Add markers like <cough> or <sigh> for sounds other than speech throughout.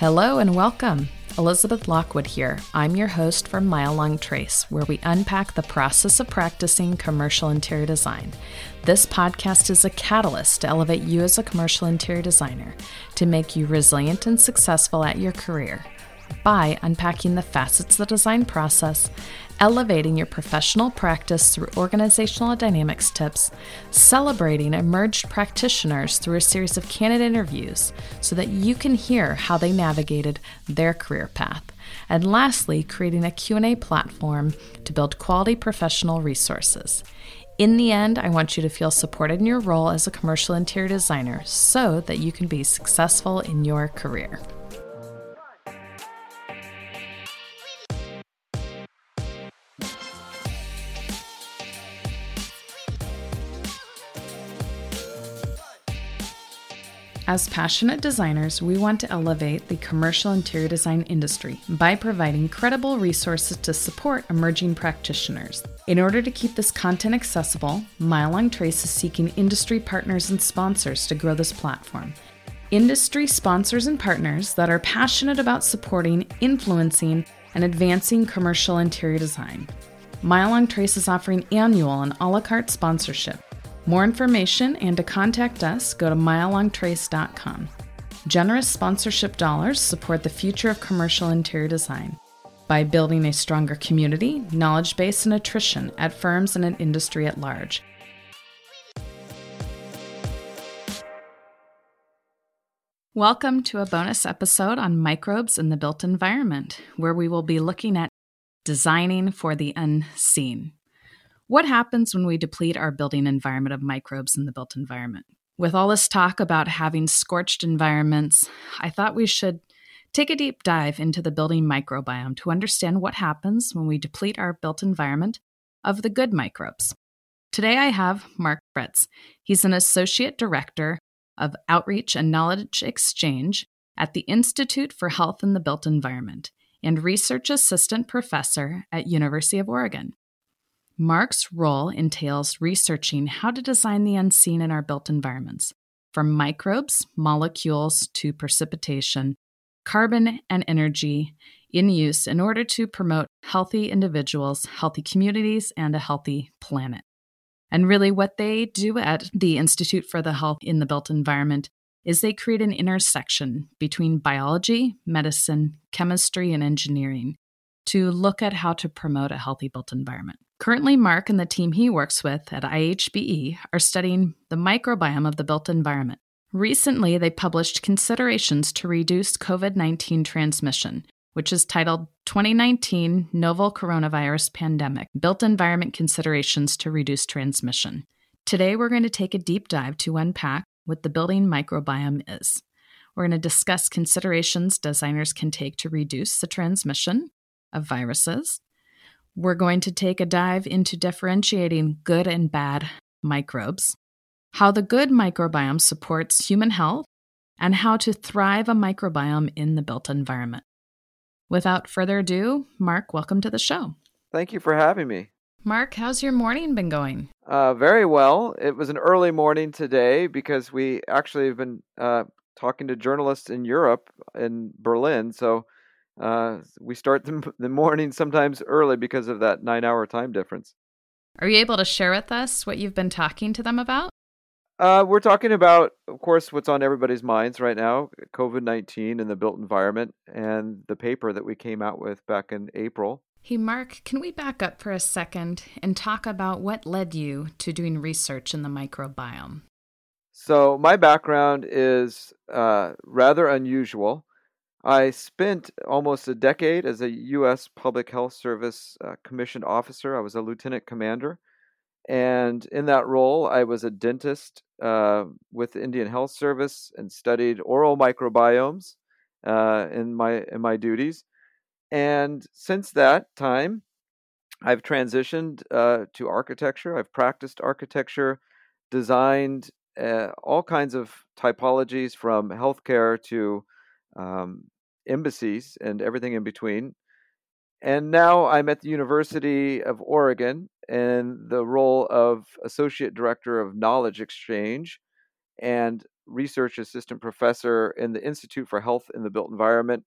Hello and welcome. Elizabeth Lockwood here. I'm your host for Mile Long Trace, where we unpack the process of practicing commercial interior design. This podcast is a catalyst to elevate you as a commercial interior designer, to make you resilient and successful at your career by unpacking the facets of the design process, elevating your professional practice through organizational dynamics tips, celebrating emerged practitioners through a series of candid interviews so that you can hear how they navigated their career path. And lastly, creating a Q&A platform to build quality professional resources. In the end, I want you to feel supported in your role as a commercial interior designer so that you can be successful in your career. As passionate designers, we want to elevate the commercial interior design industry by providing credible resources to support emerging practitioners. In order to keep this content accessible, Mile Long Trace is seeking industry partners and sponsors to grow this platform. Industry sponsors and partners that are passionate about supporting, influencing, and advancing commercial interior design. Mile Long Trace is offering annual and a la carte sponsorship more information and to contact us, go to milelongtrace.com. Generous sponsorship dollars support the future of commercial interior design by building a stronger community, knowledge base, and attrition at firms and an industry at large. Welcome to a bonus episode on microbes in the built environment, where we will be looking at designing for the unseen. What happens when we deplete our building environment of microbes in the built environment? With all this talk about having scorched environments, I thought we should take a deep dive into the building microbiome to understand what happens when we deplete our built environment of the good microbes. Today I have Mark Fretz. He's an associate director of outreach and knowledge exchange at the Institute for Health in the Built Environment and research assistant professor at University of Oregon. Mark's role entails researching how to design the unseen in our built environments, from microbes, molecules to precipitation, carbon, and energy in use in order to promote healthy individuals, healthy communities, and a healthy planet. And really, what they do at the Institute for the Health in the Built Environment is they create an intersection between biology, medicine, chemistry, and engineering to look at how to promote a healthy built environment. Currently, Mark and the team he works with at IHBE are studying the microbiome of the built environment. Recently, they published Considerations to Reduce COVID 19 Transmission, which is titled 2019 Novel Coronavirus Pandemic Built Environment Considerations to Reduce Transmission. Today, we're going to take a deep dive to unpack what the building microbiome is. We're going to discuss considerations designers can take to reduce the transmission, of viruses. We're going to take a dive into differentiating good and bad microbes, how the good microbiome supports human health, and how to thrive a microbiome in the built environment. Without further ado, Mark, welcome to the show. Thank you for having me. Mark, how's your morning been going? Uh, very well. It was an early morning today because we actually have been uh, talking to journalists in Europe, in Berlin. So uh, we start the, the morning sometimes early because of that nine hour time difference. Are you able to share with us what you've been talking to them about? Uh, we're talking about, of course, what's on everybody's minds right now COVID 19 and the built environment, and the paper that we came out with back in April. Hey, Mark, can we back up for a second and talk about what led you to doing research in the microbiome? So, my background is uh, rather unusual. I spent almost a decade as a U.S. Public Health Service uh, commissioned officer. I was a lieutenant commander. And in that role, I was a dentist uh, with the Indian Health Service and studied oral microbiomes uh, in my in my duties. And since that time, I've transitioned uh, to architecture. I've practiced architecture, designed uh, all kinds of typologies from healthcare to um, embassies and everything in between. And now I'm at the University of Oregon in the role of Associate Director of Knowledge Exchange. And research assistant professor in the Institute for Health in the Built Environment,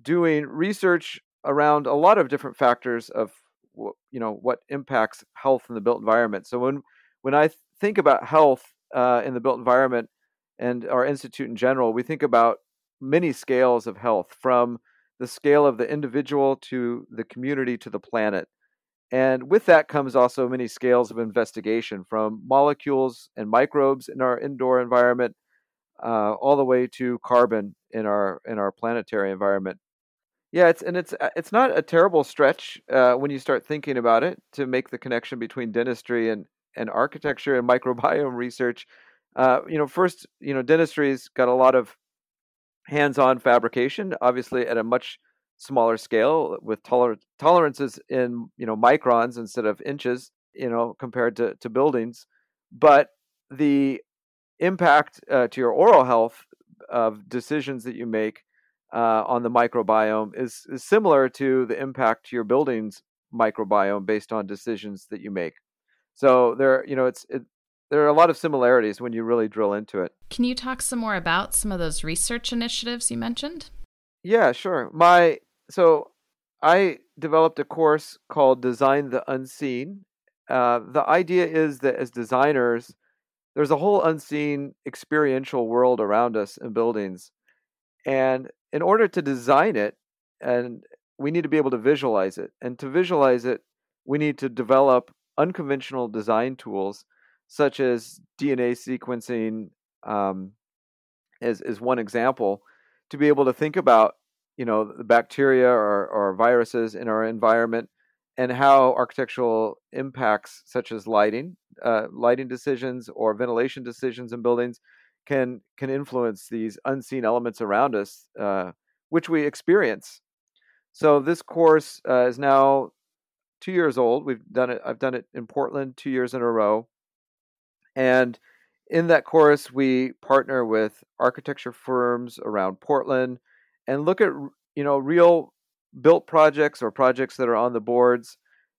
doing research around a lot of different factors of you know what impacts health in the built environment. So when when I think about health uh, in the built environment and our institute in general, we think about many scales of health from the scale of the individual to the community to the planet. And with that comes also many scales of investigation from molecules and microbes in our indoor environment uh, all the way to carbon in our in our planetary environment. Yeah, it's and it's uh, it's not a terrible stretch uh, when you start thinking about it to make the connection between dentistry and and architecture and microbiome research. Uh, you know, first, you know, dentistry's got a lot of hands-on fabrication, obviously at a much smaller scale with toler- tolerances in you know microns instead of inches, you know, compared to to buildings. But the impact uh, to your oral health of decisions that you make uh, on the microbiome is, is similar to the impact to your building's microbiome based on decisions that you make. So there, you know, it's it, there are a lot of similarities when you really drill into it. Can you talk some more about some of those research initiatives you mentioned? Yeah, sure. My so I developed a course called Design the Unseen. Uh, the idea is that as designers, there's a whole unseen experiential world around us in buildings. And in order to design it, and we need to be able to visualize it. And to visualize it, we need to develop unconventional design tools such as DNA sequencing um, is, is one example to be able to think about you know the bacteria or, or viruses in our environment and how architectural impacts such as lighting uh, lighting decisions or ventilation decisions in buildings can can influence these unseen elements around us uh, which we experience so this course uh, is now two years old. We've done it. I've done it in Portland two years in a row, and in that course we partner with architecture firms around Portland and look at you know real built projects or projects that are on the boards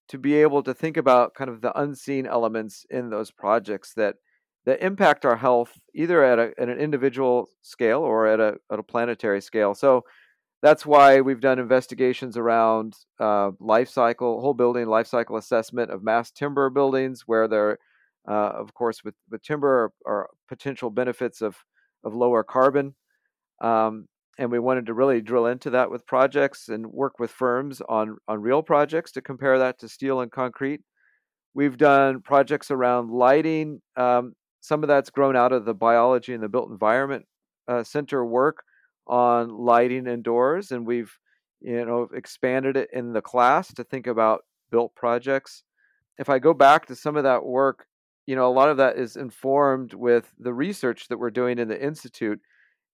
to be able to think about kind of the unseen elements in those projects that that impact our health either at, a, at an individual scale or at a, at a planetary scale. So that's why we've done investigations around uh, life cycle, whole building life cycle assessment of mass timber buildings, where there, uh, of course, with, with timber are, potential benefits of, of lower carbon. Um, and we wanted to really drill into that with projects and work with firms on, on real projects to compare that to steel and concrete. We've done projects around lighting. Um, some of that's grown out of the biology and the built environment uh, center work on lighting indoors, and we've you know expanded it in the class to think about built projects. If I go back to some of that work, you know, a lot of that is informed with the research that we're doing in the institute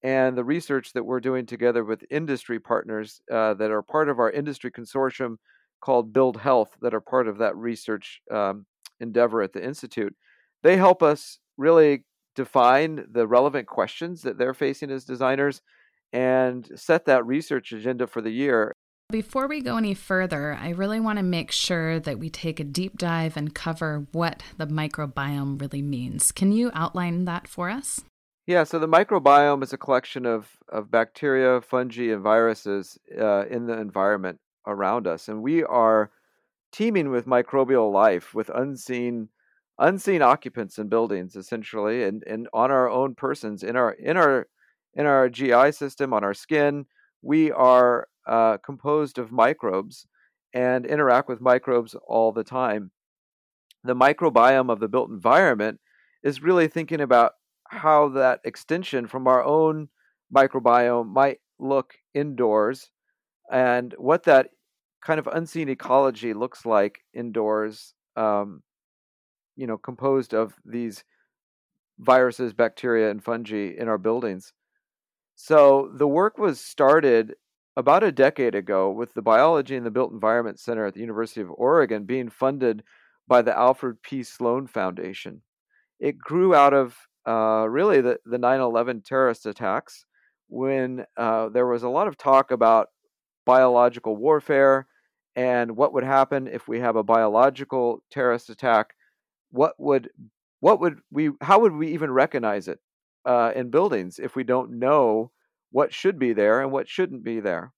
and the research that we're doing together with industry partners uh, that are part of our industry consortium called Build Health, that are part of that research um, endeavor at the institute. They help us really define the relevant questions that they're facing as designers and set that research agenda for the year. Before we go any further, I really want to make sure that we take a deep dive and cover what the microbiome really means. Can you outline that for us? Yeah, so the microbiome is a collection of, of bacteria, fungi, and viruses uh, in the environment around us. And we are teeming with microbial life, with unseen unseen occupants in buildings essentially and, and on our own persons in our in our in our GI system, on our skin, we are uh, composed of microbes and interact with microbes all the time. The microbiome of the built environment is really thinking about how that extension from our own microbiome might look indoors and what that kind of unseen ecology looks like indoors, um, you know, composed of these viruses, bacteria, and fungi in our buildings. So the work was started about a decade ago with the Biology and the Built Environment Center at the University of Oregon being funded by the Alfred P. Sloan Foundation. It grew out of uh, really the, the 9 11 terrorist attacks when uh, there was a lot of talk about biological warfare and what would happen if we have a biological terrorist attack. What would what would we how would we even recognize it uh, in buildings if we don't know what should be there and what shouldn't be there.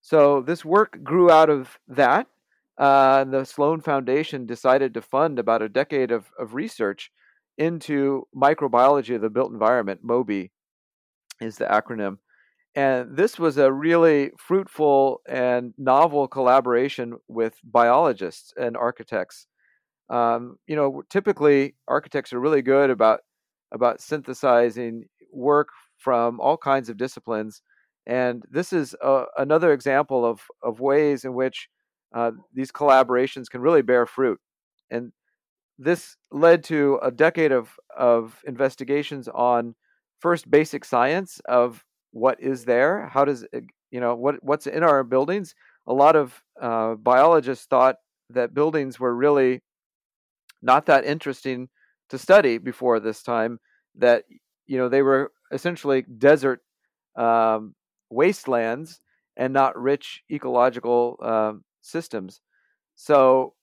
So this work grew out of that. Uh, the Sloan Foundation decided to fund about a decade of, of research into microbiology of the built environment. MOBI is the acronym. And this was a really fruitful and novel collaboration with biologists and architects. Um, you know, typically architects are really good about about synthesizing work from all kinds of disciplines, and this is a, another example of of ways in which uh, these collaborations can really bear fruit. And this led to a decade of of investigations on first basic science of what is there, how does you know what what's in our buildings. A lot of uh, biologists thought that buildings were really not that interesting to study before this time. That you know they were essentially desert um, wastelands and not rich ecological uh, systems. So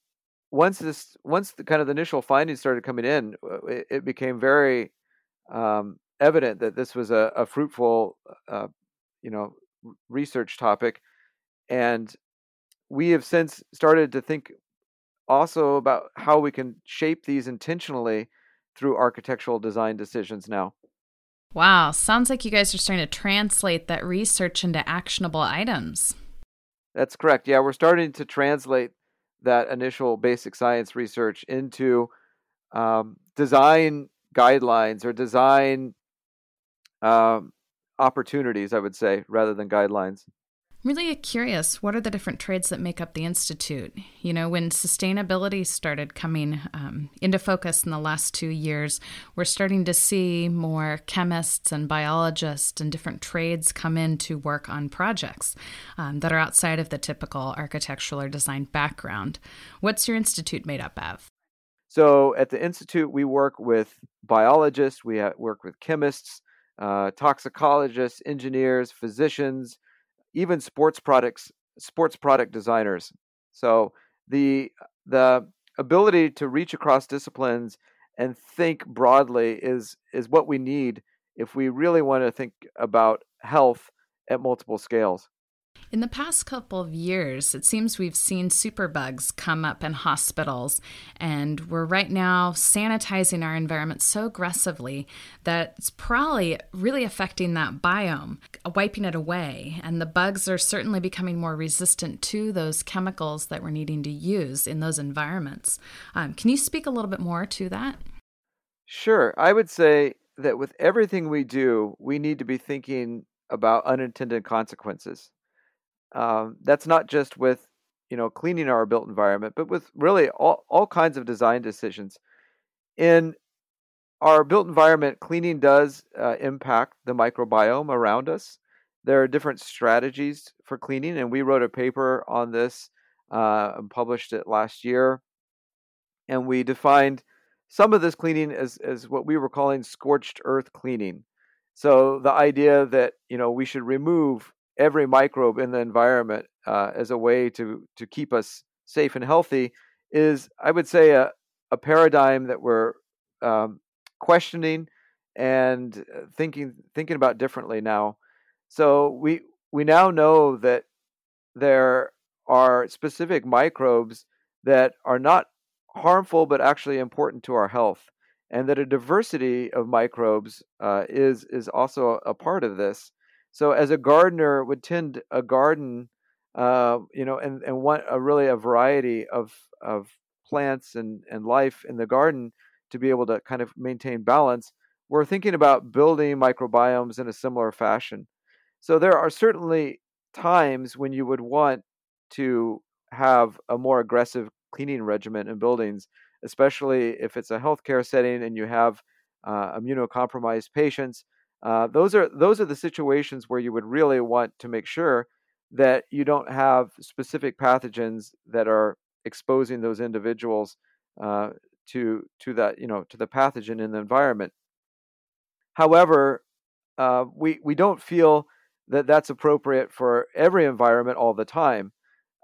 once this once the kind of the initial findings started coming in, uh, it, it became very um, evident that this was a, a fruitful, uh, you know, research topic, and we have since started to think also about how we can shape these intentionally through architectural design decisions now. Wow, sounds like you guys are starting to translate that research into actionable items. That's correct. Yeah, we're starting to translate that initial basic science research into um, design guidelines or design um, opportunities, I would say, rather than guidelines. Really curious, what are the different trades that make up the Institute? You know, when sustainability started coming um, into focus in the last two years, we're starting to see more chemists and biologists and different trades come in to work on projects um, that are outside of the typical architectural or design background. What's your Institute made up of? So at the Institute, we work with biologists, we work with chemists, uh, toxicologists, engineers, physicians, even sports products, sports product designers. So the the ability to reach across disciplines and think broadly is is what we need if we really want to think about health at multiple scales. In the past couple of years, it seems we've seen superbugs come up in hospitals, and we're right now sanitizing our environment so aggressively that it's probably really affecting that biome, wiping it away. And the bugs are certainly becoming more resistant to those chemicals that we're needing to use in those environments. Um, can you speak a little bit more to that? Sure. I would say that with everything we do, we need to be thinking about unintended consequences. Um, that's not just with you know cleaning our built environment, but with really all, all kinds of design decisions. In our built environment, cleaning does uh, impact the microbiome around us. There are different strategies for cleaning, and we wrote a paper on this uh, and published it last year. And we defined some of this cleaning as, as what we were calling scorched earth cleaning. So the idea that you know we should remove every microbe in the environment uh, as a way to to keep us safe and healthy is, I would say, a a paradigm that we're um, questioning and uh, thinking thinking about differently now. So we we now know that there are specific microbes that are not harmful but actually important to our health, and that a diversity of microbes uh, is is also a part of this. So as a gardener would tend a garden, uh, you know, and, and want a really a variety of of plants and, and life in the garden to be able to kind of maintain balance, we're thinking about building microbiomes in a similar fashion. So there are certainly times when you would want to have a more aggressive cleaning regimen in buildings, especially if it's a healthcare setting and you have uh, immunocompromised patients uh, those are those are the situations where you would really want to make sure that you don't have specific pathogens that are exposing those individuals uh, to to that you know to the pathogen in the environment. However, uh, we we don't feel that that's appropriate for every environment all the time.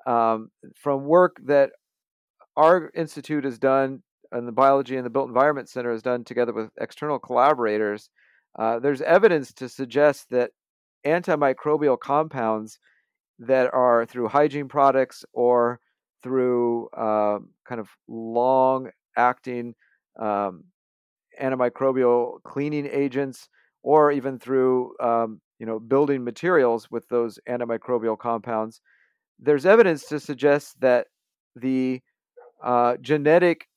Um, from work that our institute has done and the biology and the built environment center has done together with external collaborators uh, there's evidence to suggest that antimicrobial compounds that are through hygiene products or through uh, kind of long acting um, antimicrobial cleaning agents or even through um, you know building materials with those antimicrobial compounds there's evidence to suggest that the uh, genetic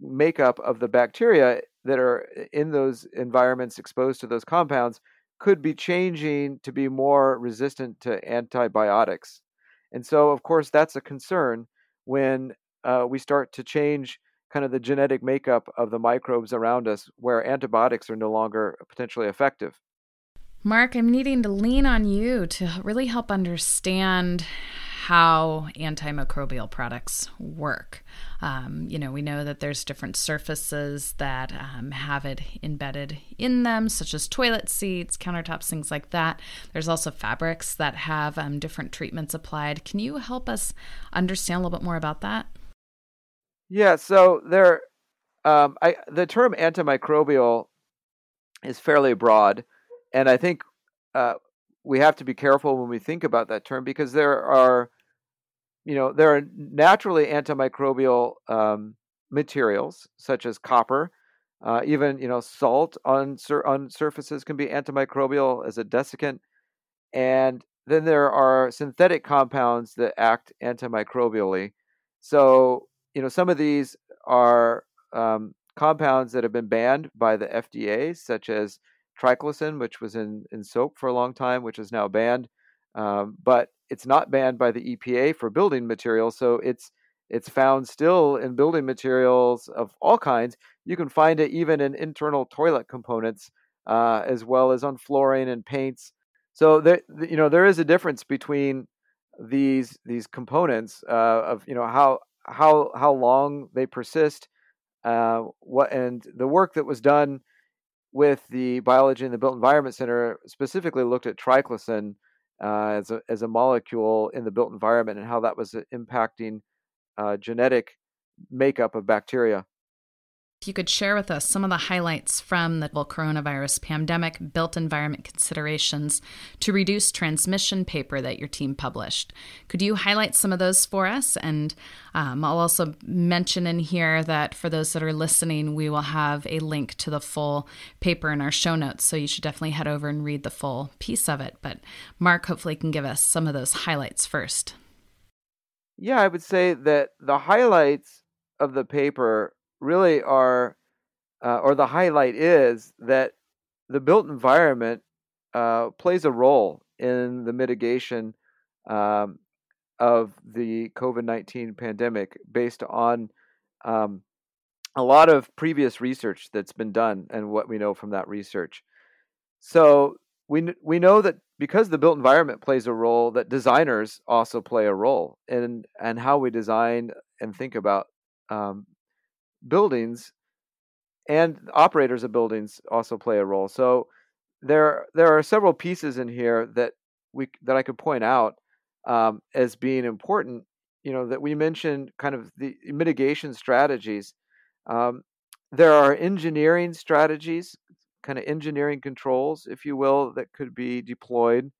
makeup of the bacteria that are in those environments exposed to those compounds could be changing to be more resistant to antibiotics. And so, of course, that's a concern when uh, we start to change kind of the genetic makeup of the microbes around us where antibiotics are no longer potentially effective. Mark, I'm needing to lean on you to really help understand how antimicrobial products work. Um, you know, we know that there's different surfaces that um, have it embedded in them, such as toilet seats, countertops, things like that. There's also fabrics that have um, different treatments applied. Can you help us understand a little bit more about that? Yeah, so there, um, I, the term antimicrobial is fairly broad, and I think uh, we have to be careful when we think about that term because there are, you know, there are naturally antimicrobial um, materials such as copper. Uh, even you know salt on sur- on surfaces can be antimicrobial as a desiccant, and then there are synthetic compounds that act antimicrobially. So you know some of these are um, compounds that have been banned by the FDA, such as triclosan, which was in, in soap for a long time, which is now banned. Um, but it's not banned by the EPA for building materials, so it's it's found still in building materials of all kinds. You can find it even in internal toilet components, uh, as well as on flooring and paints. So there, you know, there is a difference between these these components uh, of you know how how how long they persist, uh, what and the work that was done with the biology and the built environment center specifically looked at triclosan uh, as a as a molecule in the built environment and how that was uh, impacting uh, genetic makeup of bacteria. If you could share with us some of the highlights from the coronavirus pandemic built environment considerations to reduce transmission paper that your team published. Could you highlight some of those for us? And um, I'll also mention in here that for those that are listening, we will have a link to the full paper in our show notes. So you should definitely head over and read the full piece of it. But Mark hopefully can give us some of those highlights first. Yeah, I would say that the highlights of the paper really are, uh, or the highlight is that the built environment uh, plays a role in the mitigation um, of the COVID 19 pandemic based on um, a lot of previous research that's been done and what we know from that research. So we, we know that because the built environment plays a role, that designers also play a role in and how we design and think about um, buildings and operators of buildings also play a role. So there there are several pieces in here that we that I could point out um, as being important. You know that we mentioned kind of the mitigation strategies. Um, there are engineering strategies, kind of engineering controls, if you will, that could be deployed.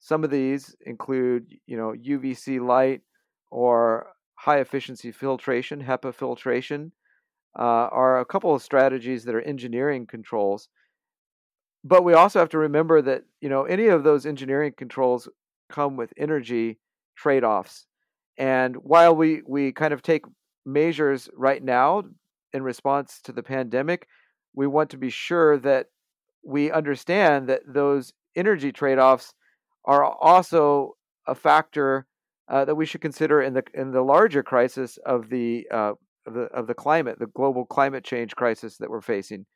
Some of these include, you know, UVC light or high efficiency filtration, HEPA filtration, are a couple of strategies that are engineering controls. But we also have to remember that you know any of those engineering controls come with energy trade-offs. And while we we kind of take measures right now in response to the pandemic, we want to be sure that we understand that those energy trade-offs are also a factor uh, that we should consider in the in the larger crisis of the uh, of the of the climate, the global climate change crisis that we're facing.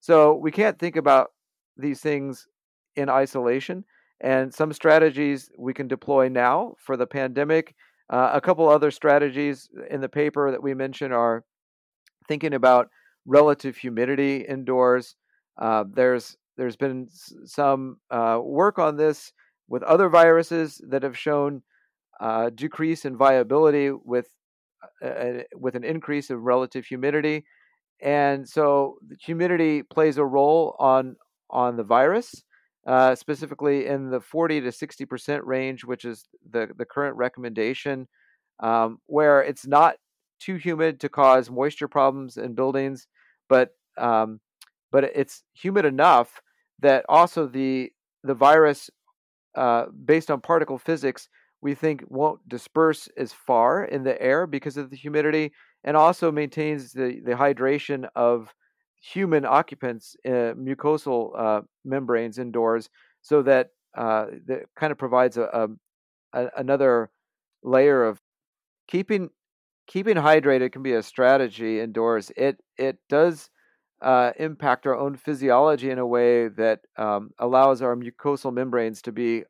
So we can't think about these things in isolation. And some strategies we can deploy now for the pandemic. Uh, a couple other strategies in the paper that we mentioned are thinking about relative humidity indoors. Uh, there's there's been some uh, work on this with other viruses that have shown uh, decrease in viability with with an increase of relative humidity. And so humidity plays a role on on the virus, uh, specifically in the 40 to 60 percent range, which is the the current recommendation, um, where it's not too humid to cause moisture problems in buildings, but um, but it's humid enough that also the the virus, uh, based on particle physics, we think won't disperse as far in the air because of the humidity, and also maintains the the hydration of human occupants, uh, mucosal uh, membranes indoors, so that uh, that kind of provides a, a, another layer of keeping keeping hydrated can be a strategy indoors. It it does uh, impact our own physiology in a way that um, allows our mucosal membranes to be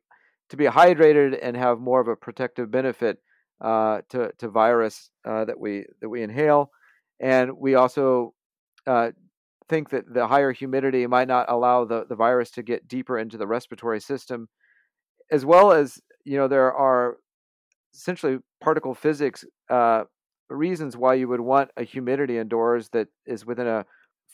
to be hydrated and have more of a protective benefit uh, to to virus uh, that we that we inhale. And we also uh, think that the higher humidity might not allow the, the virus to get deeper into the respiratory system, as well as you know there are essentially particle physics uh, reasons why you would want a humidity indoors that is within a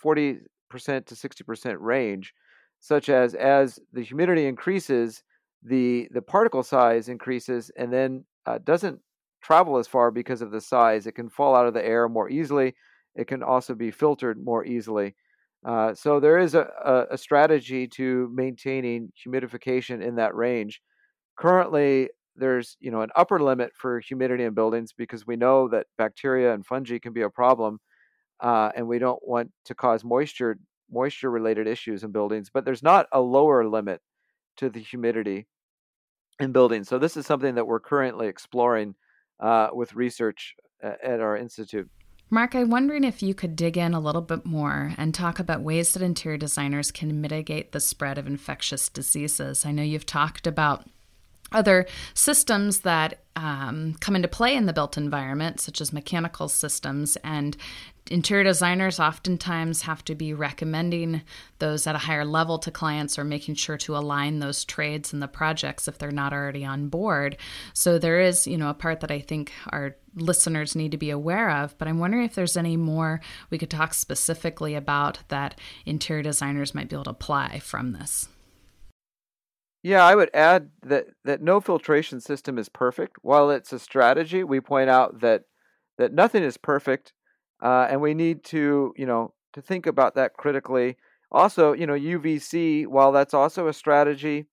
40% to 60% range, such as as the humidity increases, the the particle size increases and then uh, doesn't travel as far because of the size. It can fall out of the air more easily. It can also be filtered more easily. Uh, so there is a, a, strategy to maintaining humidification in that range. Currently, there's you know an upper limit for humidity in buildings because we know that bacteria and fungi can be a problem, uh, and we don't want to cause moisture moisture related issues in buildings. But there's not a lower limit to the humidity in buildings. So this is something that we're currently exploring uh, with research uh, at our institute. Mark, I'm wondering if you could dig in a little bit more and talk about ways that interior designers can mitigate the spread of infectious diseases. I know you've talked about other systems that um, come into play in the built environment, such as mechanical systems, and interior designers oftentimes have to be recommending those at a higher level to clients or making sure to align those trades and the projects if they're not already on board. So there is, you know, a part that I think our listeners need to be aware of, but I'm wondering if there's any more we could talk specifically about that interior designers might be able to apply from this. Yeah, I would add that that no filtration system is perfect. While it's a strategy, we point out that that nothing is perfect, uh, and we need to you know to think about that critically. Also, you know, UVC, while that's also a strategy,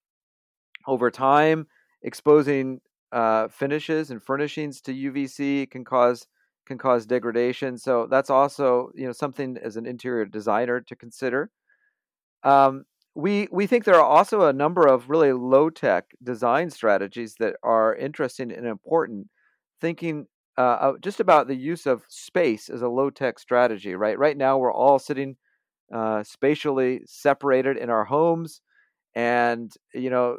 over time exposing uh, finishes and furnishings to UVC can cause can cause degradation. So that's also you know something as an interior designer to consider. Um, we we think there are also a number of really low tech design strategies that are interesting and important. Thinking uh, just about the use of space as a low tech strategy, right? Right now, we're all sitting uh, spatially separated in our homes, and you know,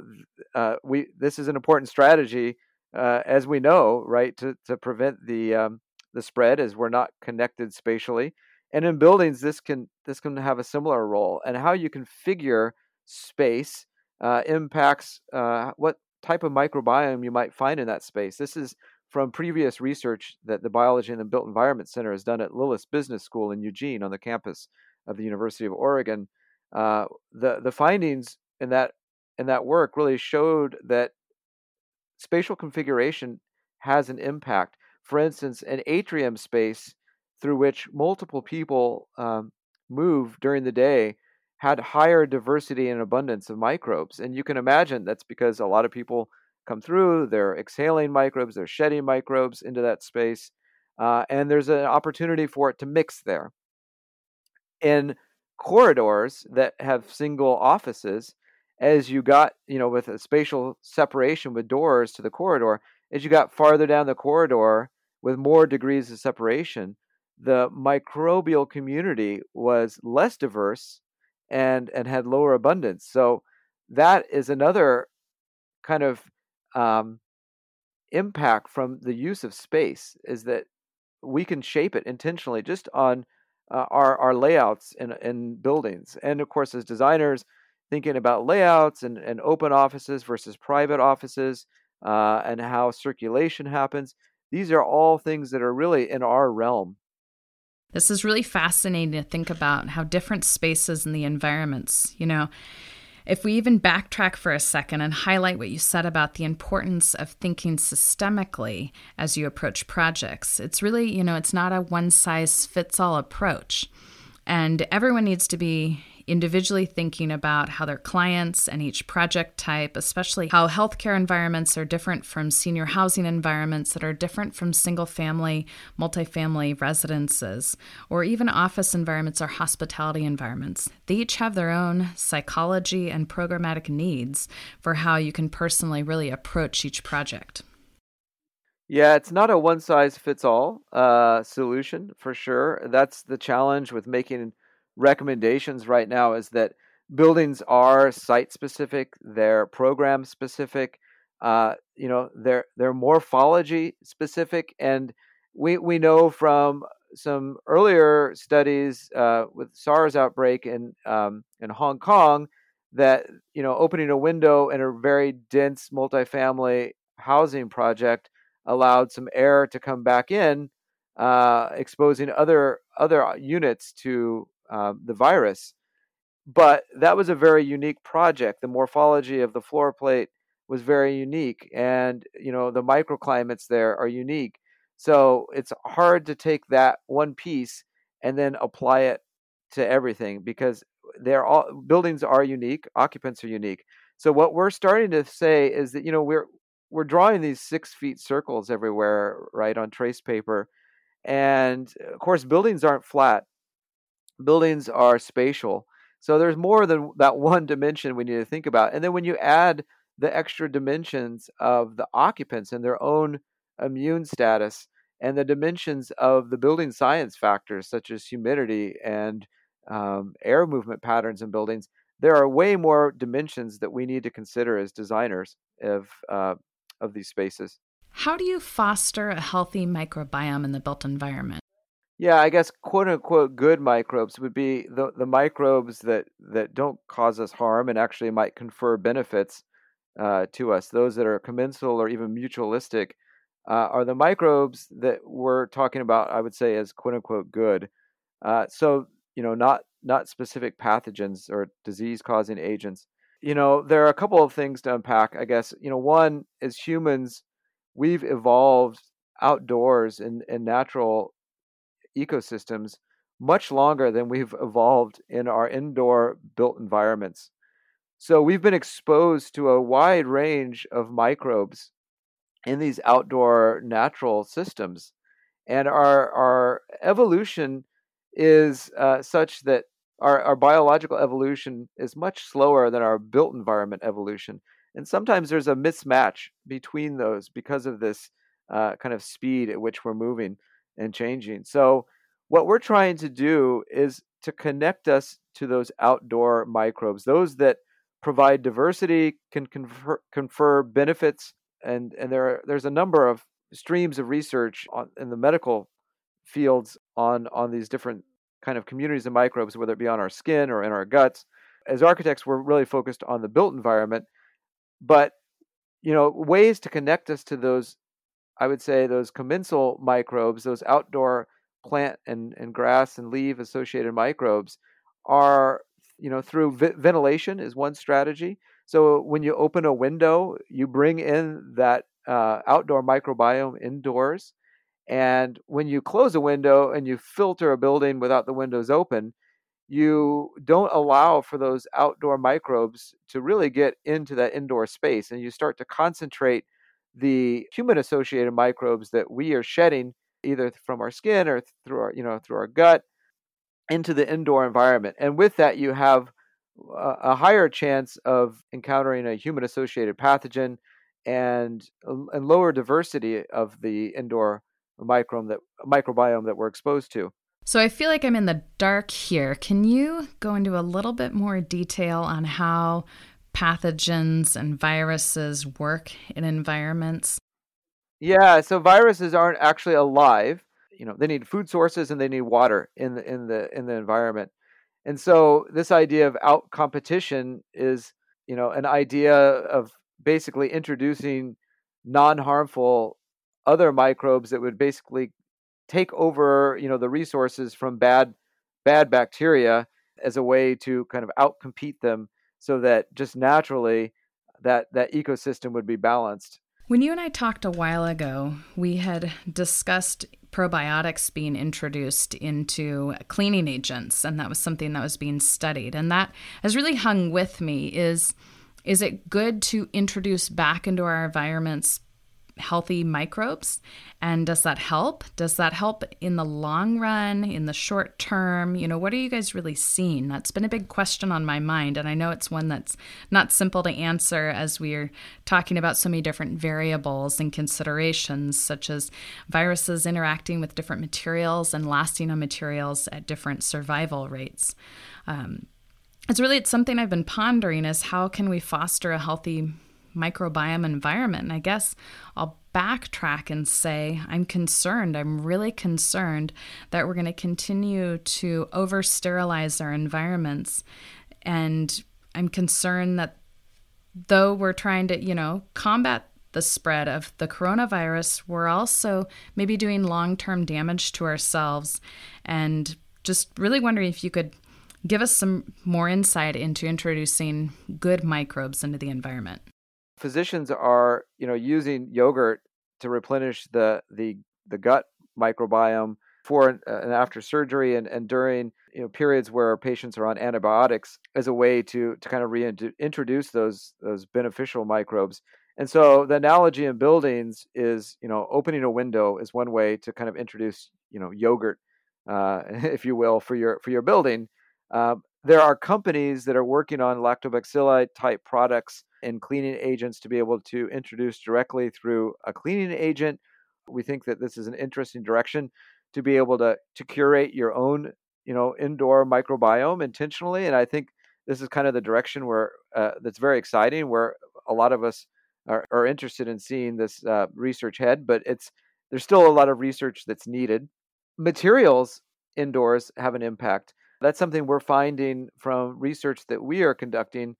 uh, we this is an important strategy, uh, as we know, right, to to prevent the um, the spread as we're not connected spatially. And in buildings, this can this can have a similar role. And how you configure space uh, impacts uh, what type of microbiome you might find in that space. This is from previous research that the Biology and the Built Environment Center has done at Lillis Business School in Eugene on the campus of the University of Oregon. Uh, the the findings in that in that work really showed that spatial configuration has an impact. For instance, an atrium space through which multiple people um, move during the day had higher diversity and abundance of microbes. And you can imagine that's because a lot of people come through, they're exhaling microbes, they're shedding microbes into that space, uh, and there's an opportunity for it to mix there. In corridors that have single offices, as you got, you know, with a spatial separation with doors to the corridor, as you got farther down the corridor with more degrees of separation, the microbial community was less diverse and and had lower abundance. So that is another kind of um, impact from the use of space is that we can shape it intentionally just on uh, our our layouts in in buildings, and of course as designers thinking about layouts and, and open offices versus private offices uh, and how circulation happens. These are all things that are really in our realm This is really fascinating to think about how different spaces and the environments, you know, if we even backtrack for a second and highlight what you said about the importance of thinking systemically as you approach projects, it's really, you know, it's not a one size fits all approach. And everyone needs to be individually thinking about how their clients and each project type, especially how healthcare environments are different from senior housing environments that are different from single family, multifamily residences, or even office environments or hospitality environments. They each have their own psychology and programmatic needs for how you can personally really approach each project. Yeah, it's not a one size fits all uh, solution for sure. That's the challenge with making recommendations right now is that buildings are site specific, they're program specific, uh, you know, they're they're morphology specific, and we we know from some earlier studies uh, with SARS outbreak in um, in Hong Kong that you know opening a window in a very dense multifamily housing project allowed some air to come back in, uh, exposing other other units to uh, the virus. But that was a very unique project. The morphology of the floor plate was very unique, and you know the microclimates there are unique. So it's hard to take that one piece and then apply it to everything because they're all buildings are unique, occupants are unique. So what we're starting to say is that you know we're we're drawing these six feet circles everywhere, right, on trace paper, and of course buildings aren't flat buildings are spatial. So there's more than that one dimension we need to think about. And then when you add the extra dimensions of the occupants and their own immune status and the dimensions of the building science factors such as humidity and um, air movement patterns in buildings, there are way more dimensions that we need to consider as designers of uh, of these spaces. How do you foster a healthy microbiome in the built environment? Yeah, I guess quote unquote good microbes would be the, the microbes that, that don't cause us harm and actually might confer benefits uh, to us. Those that are commensal or even mutualistic uh, are the microbes that we're talking about, I would say, as quote unquote good. Uh, so, you know, not not specific pathogens or disease causing agents. You know, there are a couple of things to unpack, I guess. You know, one is humans, we've evolved outdoors in, in natural ecosystems much longer than we've evolved in our indoor built environments. So we've been exposed to a wide range of microbes in these outdoor natural systems. And our, our evolution is uh, such that our, our biological evolution is much slower than our built environment evolution. And sometimes there's a mismatch between those because of this uh, kind of speed at which we're moving and changing. So, what we're trying to do is to connect us to those outdoor microbes, those that provide diversity, can confer, confer benefits, and and there are, there's a number of streams of research on, in the medical fields on on these different kind of communities of microbes, whether it be on our skin or in our guts. As architects, we're really focused on the built environment, but you know ways to connect us to those I would say those commensal microbes, those outdoor plant and, and grass and leaf associated microbes are, you know, through ventilation is one strategy. So when you open a window, you bring in that uh, outdoor microbiome indoors. And when you close a window and you filter a building without the windows open, you don't allow for those outdoor microbes to really get into that indoor space. And you start to concentrate the human associated microbes that we are shedding either from our skin or through our you know through our gut into the indoor environment and with that you have a higher chance of encountering a human associated pathogen and and lower diversity of the indoor microbiome that microbiome that we're exposed to so I feel like I'm in the dark here. Can you go into a little bit more detail on how pathogens and viruses work in environments? Yeah, so viruses aren't actually alive. You know, they need food sources and they need water in the in the in the environment. And so this idea of out competition is, you know, an idea of basically introducing non-harmful other microbes that would basically take over, you know, the resources from bad bad bacteria as a way to kind of outcompete them so that just naturally that that ecosystem would be balanced. When you and I talked a while ago, we had discussed probiotics being introduced into cleaning agents and that was something that was being studied and that has really hung with me is is it good to introduce back into our environments healthy microbes. And does that help? Does that help in the long run, in the short term? You know, what are you guys really seeing? That's been a big question on my mind. And I know it's one that's not simple to answer as we're talking about so many different variables and considerations, such as viruses interacting with different materials and lasting on materials at different survival rates. Um, it's really it's something I've been pondering is how can we foster a healthy microbiome environment. And I guess I'll backtrack and say I'm concerned. I'm really concerned that we're going to continue to over sterilize our environments. And I'm concerned that though we're trying to, you know, combat the spread of the coronavirus, we're also maybe doing long term damage to ourselves. And just really wondering if you could give us some more insight into introducing good microbes into the environment physicians are you know using yogurt to replenish the the the gut microbiome for and after surgery and, and during you know periods where patients are on antibiotics as a way to to kind of reintroduce those those beneficial microbes. And so the analogy in buildings is you know opening a window is one way to kind of introduce you know yogurt uh, <laughs> if you will for your for your building. Uh, there are companies that are working on lactobacilli type products and cleaning agents to be able to introduce directly through a cleaning agent. We think that this is an interesting direction to be able to to curate your own, you know, indoor microbiome intentionally. And I think this is kind of the direction where uh, that's very exciting, where a lot of us are, are interested in seeing this uh, research head. But it's there's still a lot of research that's needed. Materials indoors have an impact. That's something we're finding from research that we are conducting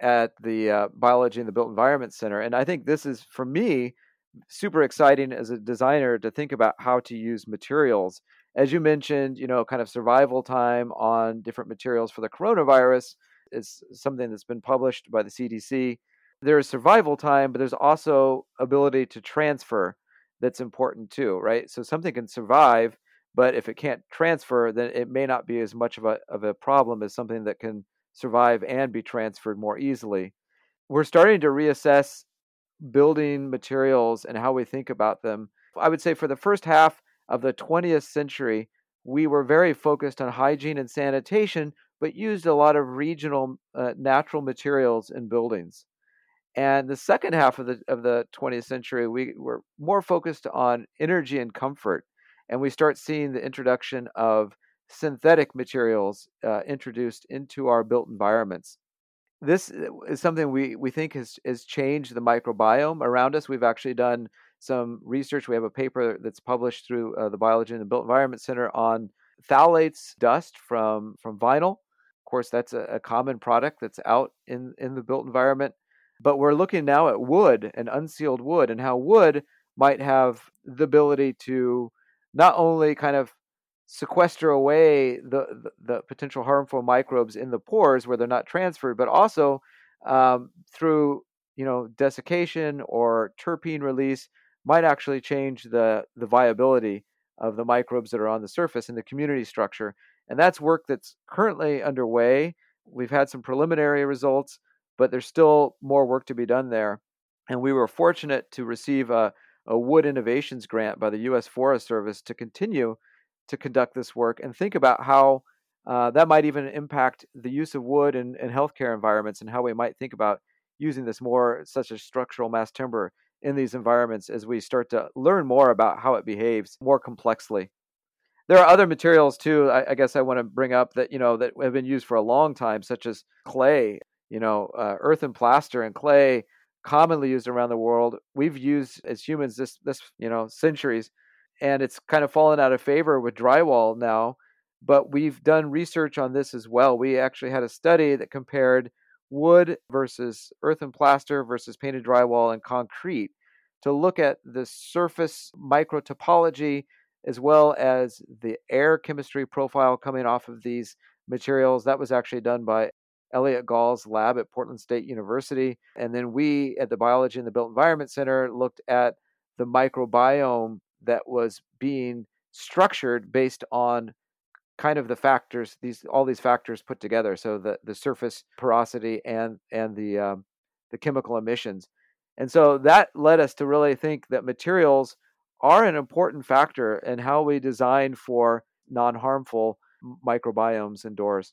at the uh, Biology and the Built Environment Center. And I think this is, for me, super exciting as a designer to think about how to use materials. As you mentioned, you know, kind of survival time on different materials for the coronavirus is something that's been published by the CDC. There is survival time, but there's also ability to transfer that's important too, right? So something can survive, but if it can't transfer, then it may not be as much of a of a problem as something that can survive and be transferred more easily. We're starting to reassess building materials and how we think about them. I would say for the first half of the 20th century, we were very focused on hygiene and sanitation, but used a lot of regional uh, natural materials in buildings. And the second half of the of the 20th century, we were more focused on energy and comfort, and we start seeing the introduction of synthetic materials uh, introduced into our built environments. This uh, is something we, we think has, has changed the microbiome around us. We've actually done some research. We have a paper that's published through uh, the Biology and the Built Environment Center on phthalates dust from, from vinyl. Of course, that's a, a common product that's out in, in the built environment. But we're looking now at wood and unsealed wood and how wood might have the ability to not only kind of sequester away the, the, the potential harmful microbes in the pores where they're not transferred, but also um, through you know desiccation or terpene release might actually change the the viability of the microbes that are on the surface in the community structure. And that's work that's currently underway. We've had some preliminary results, but there's still more work to be done there. And we were fortunate to receive a, a Wood Innovations grant by the U.S. Forest Service to continue to conduct this work and think about how uh, that might even impact the use of wood in, in healthcare environments and how we might think about using this more such as structural mass timber in these environments as we start to learn more about how it behaves more complexly. There are other materials too. I, I guess I want to bring up that you know that have been used for a long time, such as clay. You know, uh, earth and plaster and clay, commonly used around the world. We've used as humans this this you know centuries and it's kind of fallen out of favor with drywall now. But we've done research on this as well. We actually had a study that compared wood versus earth and plaster versus painted drywall and concrete to look at the surface microtopology as well as the air chemistry profile coming off of these materials. That was actually done by Elliott Gall's lab at Portland State University. And then we at the Biology and the Built Environment Center looked at the microbiome that was being structured based on kind of the factors these all these factors put together so the the surface porosity and and the um, the chemical emissions and so that led us to really think that materials are an important factor in how we design for non-harmful microbiomes indoors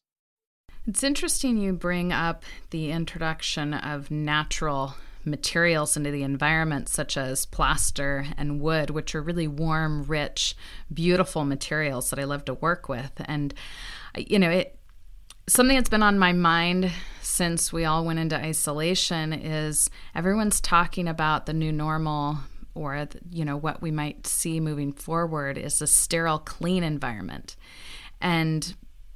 it's interesting you bring up the introduction of natural materials into the environment, such as plaster and wood, which are really warm, rich, beautiful materials that I love to work with. And, you know, it, something that's been on my mind since we all went into isolation is everyone's talking about the new normal or you know what we might see moving forward is a sterile clean environment and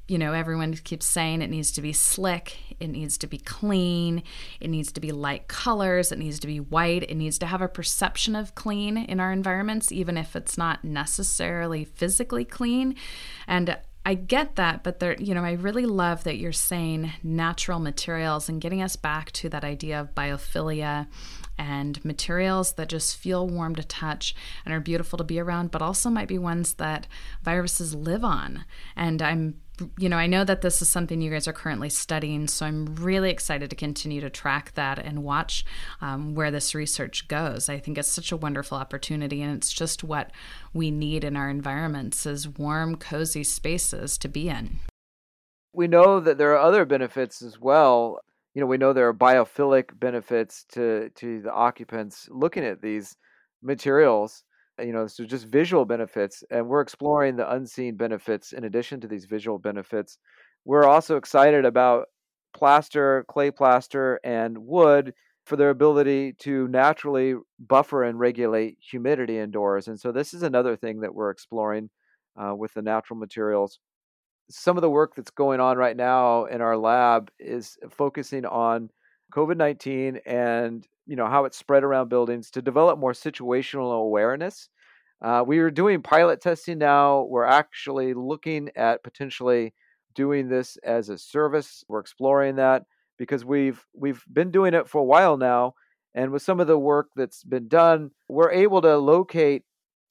you know, everyone keeps saying it needs to be slick, it needs to be clean, it needs to be light colors, it needs to be white, it needs to have a perception of clean in our environments, even if it's not necessarily physically clean. And I get that, but there, you know, I really love that you're saying natural materials and getting us back to that idea of biophilia and materials that just feel warm to touch and are beautiful to be around, but also might be ones that viruses live on. And I'm you know, I know that this is something you guys are currently studying, so I'm really excited to continue to track that and watch um, where this research goes. I think it's such a wonderful opportunity, and it's just what we need in our environments is warm, cozy spaces to be in. We know that there are other benefits as well. You know, we know there are biophilic benefits to to the occupants looking at these materials you know, so just visual benefits, and we're exploring the unseen benefits in addition to these visual benefits. We're also excited about plaster, clay plaster, and wood for their ability to naturally buffer and regulate humidity indoors. And so, this is another thing that we're exploring uh, with the natural materials. Some of the work that's going on right now in our lab is focusing on COVID 19 and you know how it's spread around buildings to develop more situational awareness. Uh, we are doing pilot testing now. We're actually looking at potentially doing this as a service. We're exploring that because we've we've been doing it for a while now, and with some of the work that's been done, we're able to locate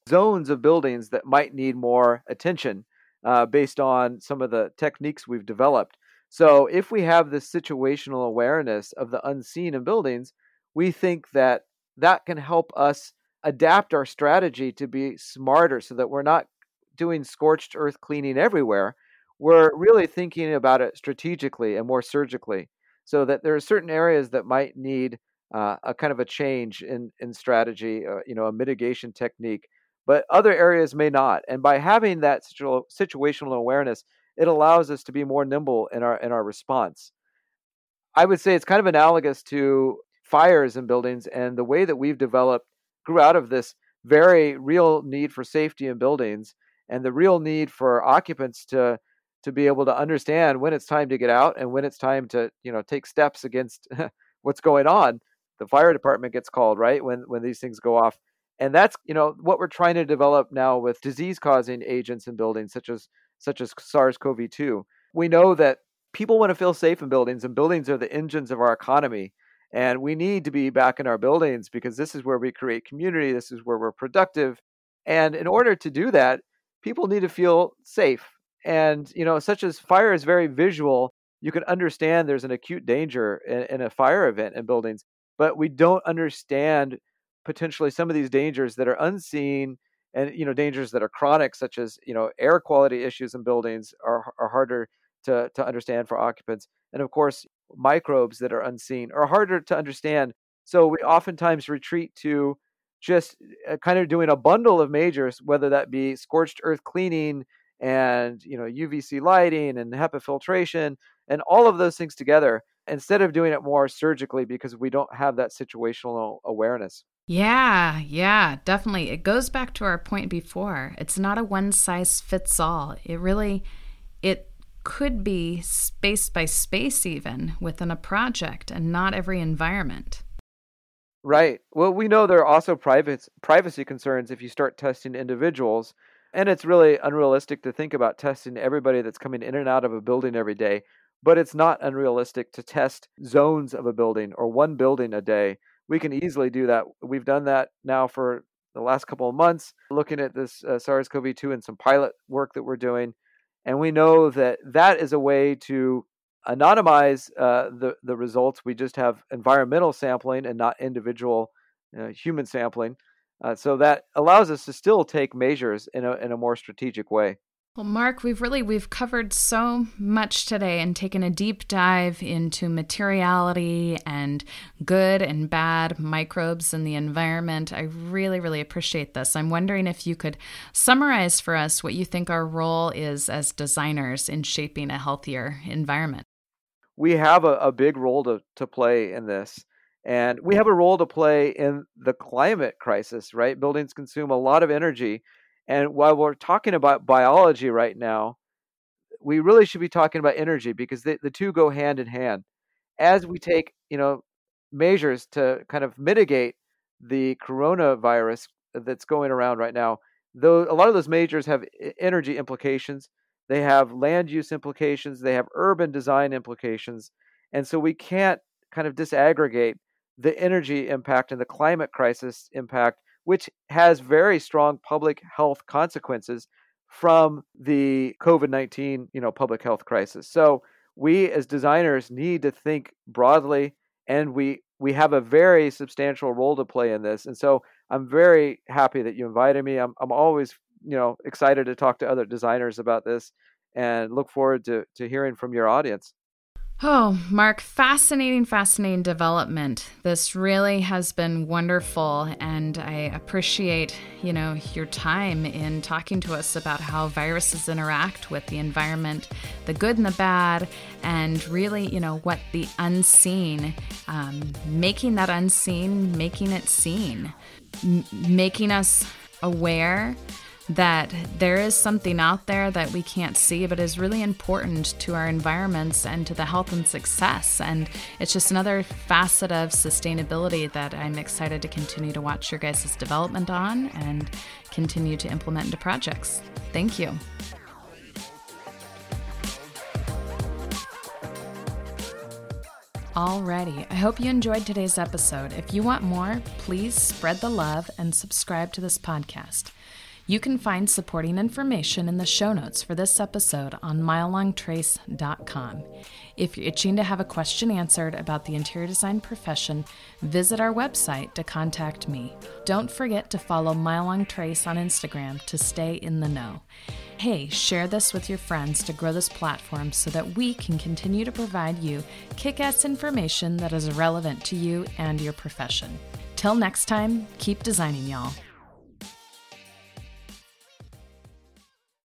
zones of buildings that might need more attention uh, based on some of the techniques we've developed. So if we have this situational awareness of the unseen in buildings, we think that that can help us adapt our strategy to be smarter so that we're not doing scorched earth cleaning everywhere. We're really thinking about it strategically and more surgically so that there are certain areas that might need uh, a kind of a change in, in strategy, uh, you know, a mitigation technique, but other areas may not. And by having that situ- situational awareness, it allows us to be more nimble in our in our response. I would say it's kind of analogous to fires in buildings and the way that we've developed grew out of this very real need for safety in buildings and the real need for occupants to to be able to understand when it's time to get out and when it's time to you know take steps against <laughs> what's going on. The fire department gets called right when when these things go off. And that's you know what we're trying to develop now with disease causing agents in buildings such as such as SARS-CoV-2 we know that people want to feel safe in buildings and buildings are the engines of our economy and we need to be back in our buildings because this is where we create community. This is where we're productive. And in order to do that, people need to feel safe. And, you know, such as fire is very visual. You can understand there's an acute danger in, in a fire event in buildings, but we don't understand potentially some of these dangers that are unseen and you know dangers that are chronic such as you know air quality issues in buildings are, are harder to, to understand for occupants and of course microbes that are unseen are harder to understand. So we oftentimes retreat to just uh, kind of doing a bundle of majors, whether that be scorched earth cleaning and you know UVC lighting and HEPA filtration and all of those things together instead of doing it more surgically because we don't have that situational awareness. Yeah, yeah, definitely. It goes back to our point before. It's not a one size fits all. It really it could be space by space, even within a project, and not every environment. Right. Well, we know there are also private privacy concerns if you start testing individuals. And it's really unrealistic to think about testing everybody that's coming in and out of a building every day. But it's not unrealistic to test zones of a building or one building a day. We can easily do that. We've done that now for the last couple of months, looking at this uh, SARS CoV 2 and some pilot work that we're doing. And we know that that is a way to anonymize uh, the, the results. We just have environmental sampling and not individual uh, human sampling. Uh, so that allows us to still take measures in a, in a more strategic way. Well, Mark, we've really we've covered so much today and taken a deep dive into materiality and good and bad microbes in the environment. I really, really appreciate this. I'm wondering if you could summarize for us what you think our role is as designers in shaping a healthier environment. We have a, a big role to, to play in this. And we have a role to play in the climate crisis, right? Buildings consume a lot of energy. And while we're talking about biology right now, we really should be talking about energy because the, the two go hand in hand. As we take, you know, measures to kind of mitigate the coronavirus that's going around right now, though a lot of those measures have energy implications, they have land use implications, they have urban design implications, and so we can't kind of disaggregate the energy impact and the climate crisis impact, which has very strong public health consequences from the COVID 19 you know, public health crisis. So we as designers need to think broadly and we we have a very substantial role to play in this. And so I'm very happy that you invited me. I'm I'm always, you know, excited to talk to other designers about this and look forward to, to hearing from your audience. Oh, Mark, fascinating, fascinating development. This really has been wonderful, and I appreciate, you know, your time in talking to us about how viruses interact with the environment, the good and the bad, and really, you know, what the unseen, um, making that unseen, making it seen, m- making us aware that there is something out there that we can't see, but is really important to our environments and to the health and success. And it's just another facet of sustainability that I'm excited to continue to watch your guys' development on and continue to implement into projects. Thank you. Alrighty, I hope you enjoyed today's episode. If you want more, please spread the love and subscribe to this podcast. You can find supporting information in the show notes for this episode on milelongtrace.com. If you're itching to have a question answered about the interior design profession, visit our website to contact me. Don't forget to follow Milelongtrace on Instagram to stay in the know. Hey, share this with your friends to grow this platform so that we can continue to provide you kick ass information that is relevant to you and your profession. Till next time, keep designing, y'all.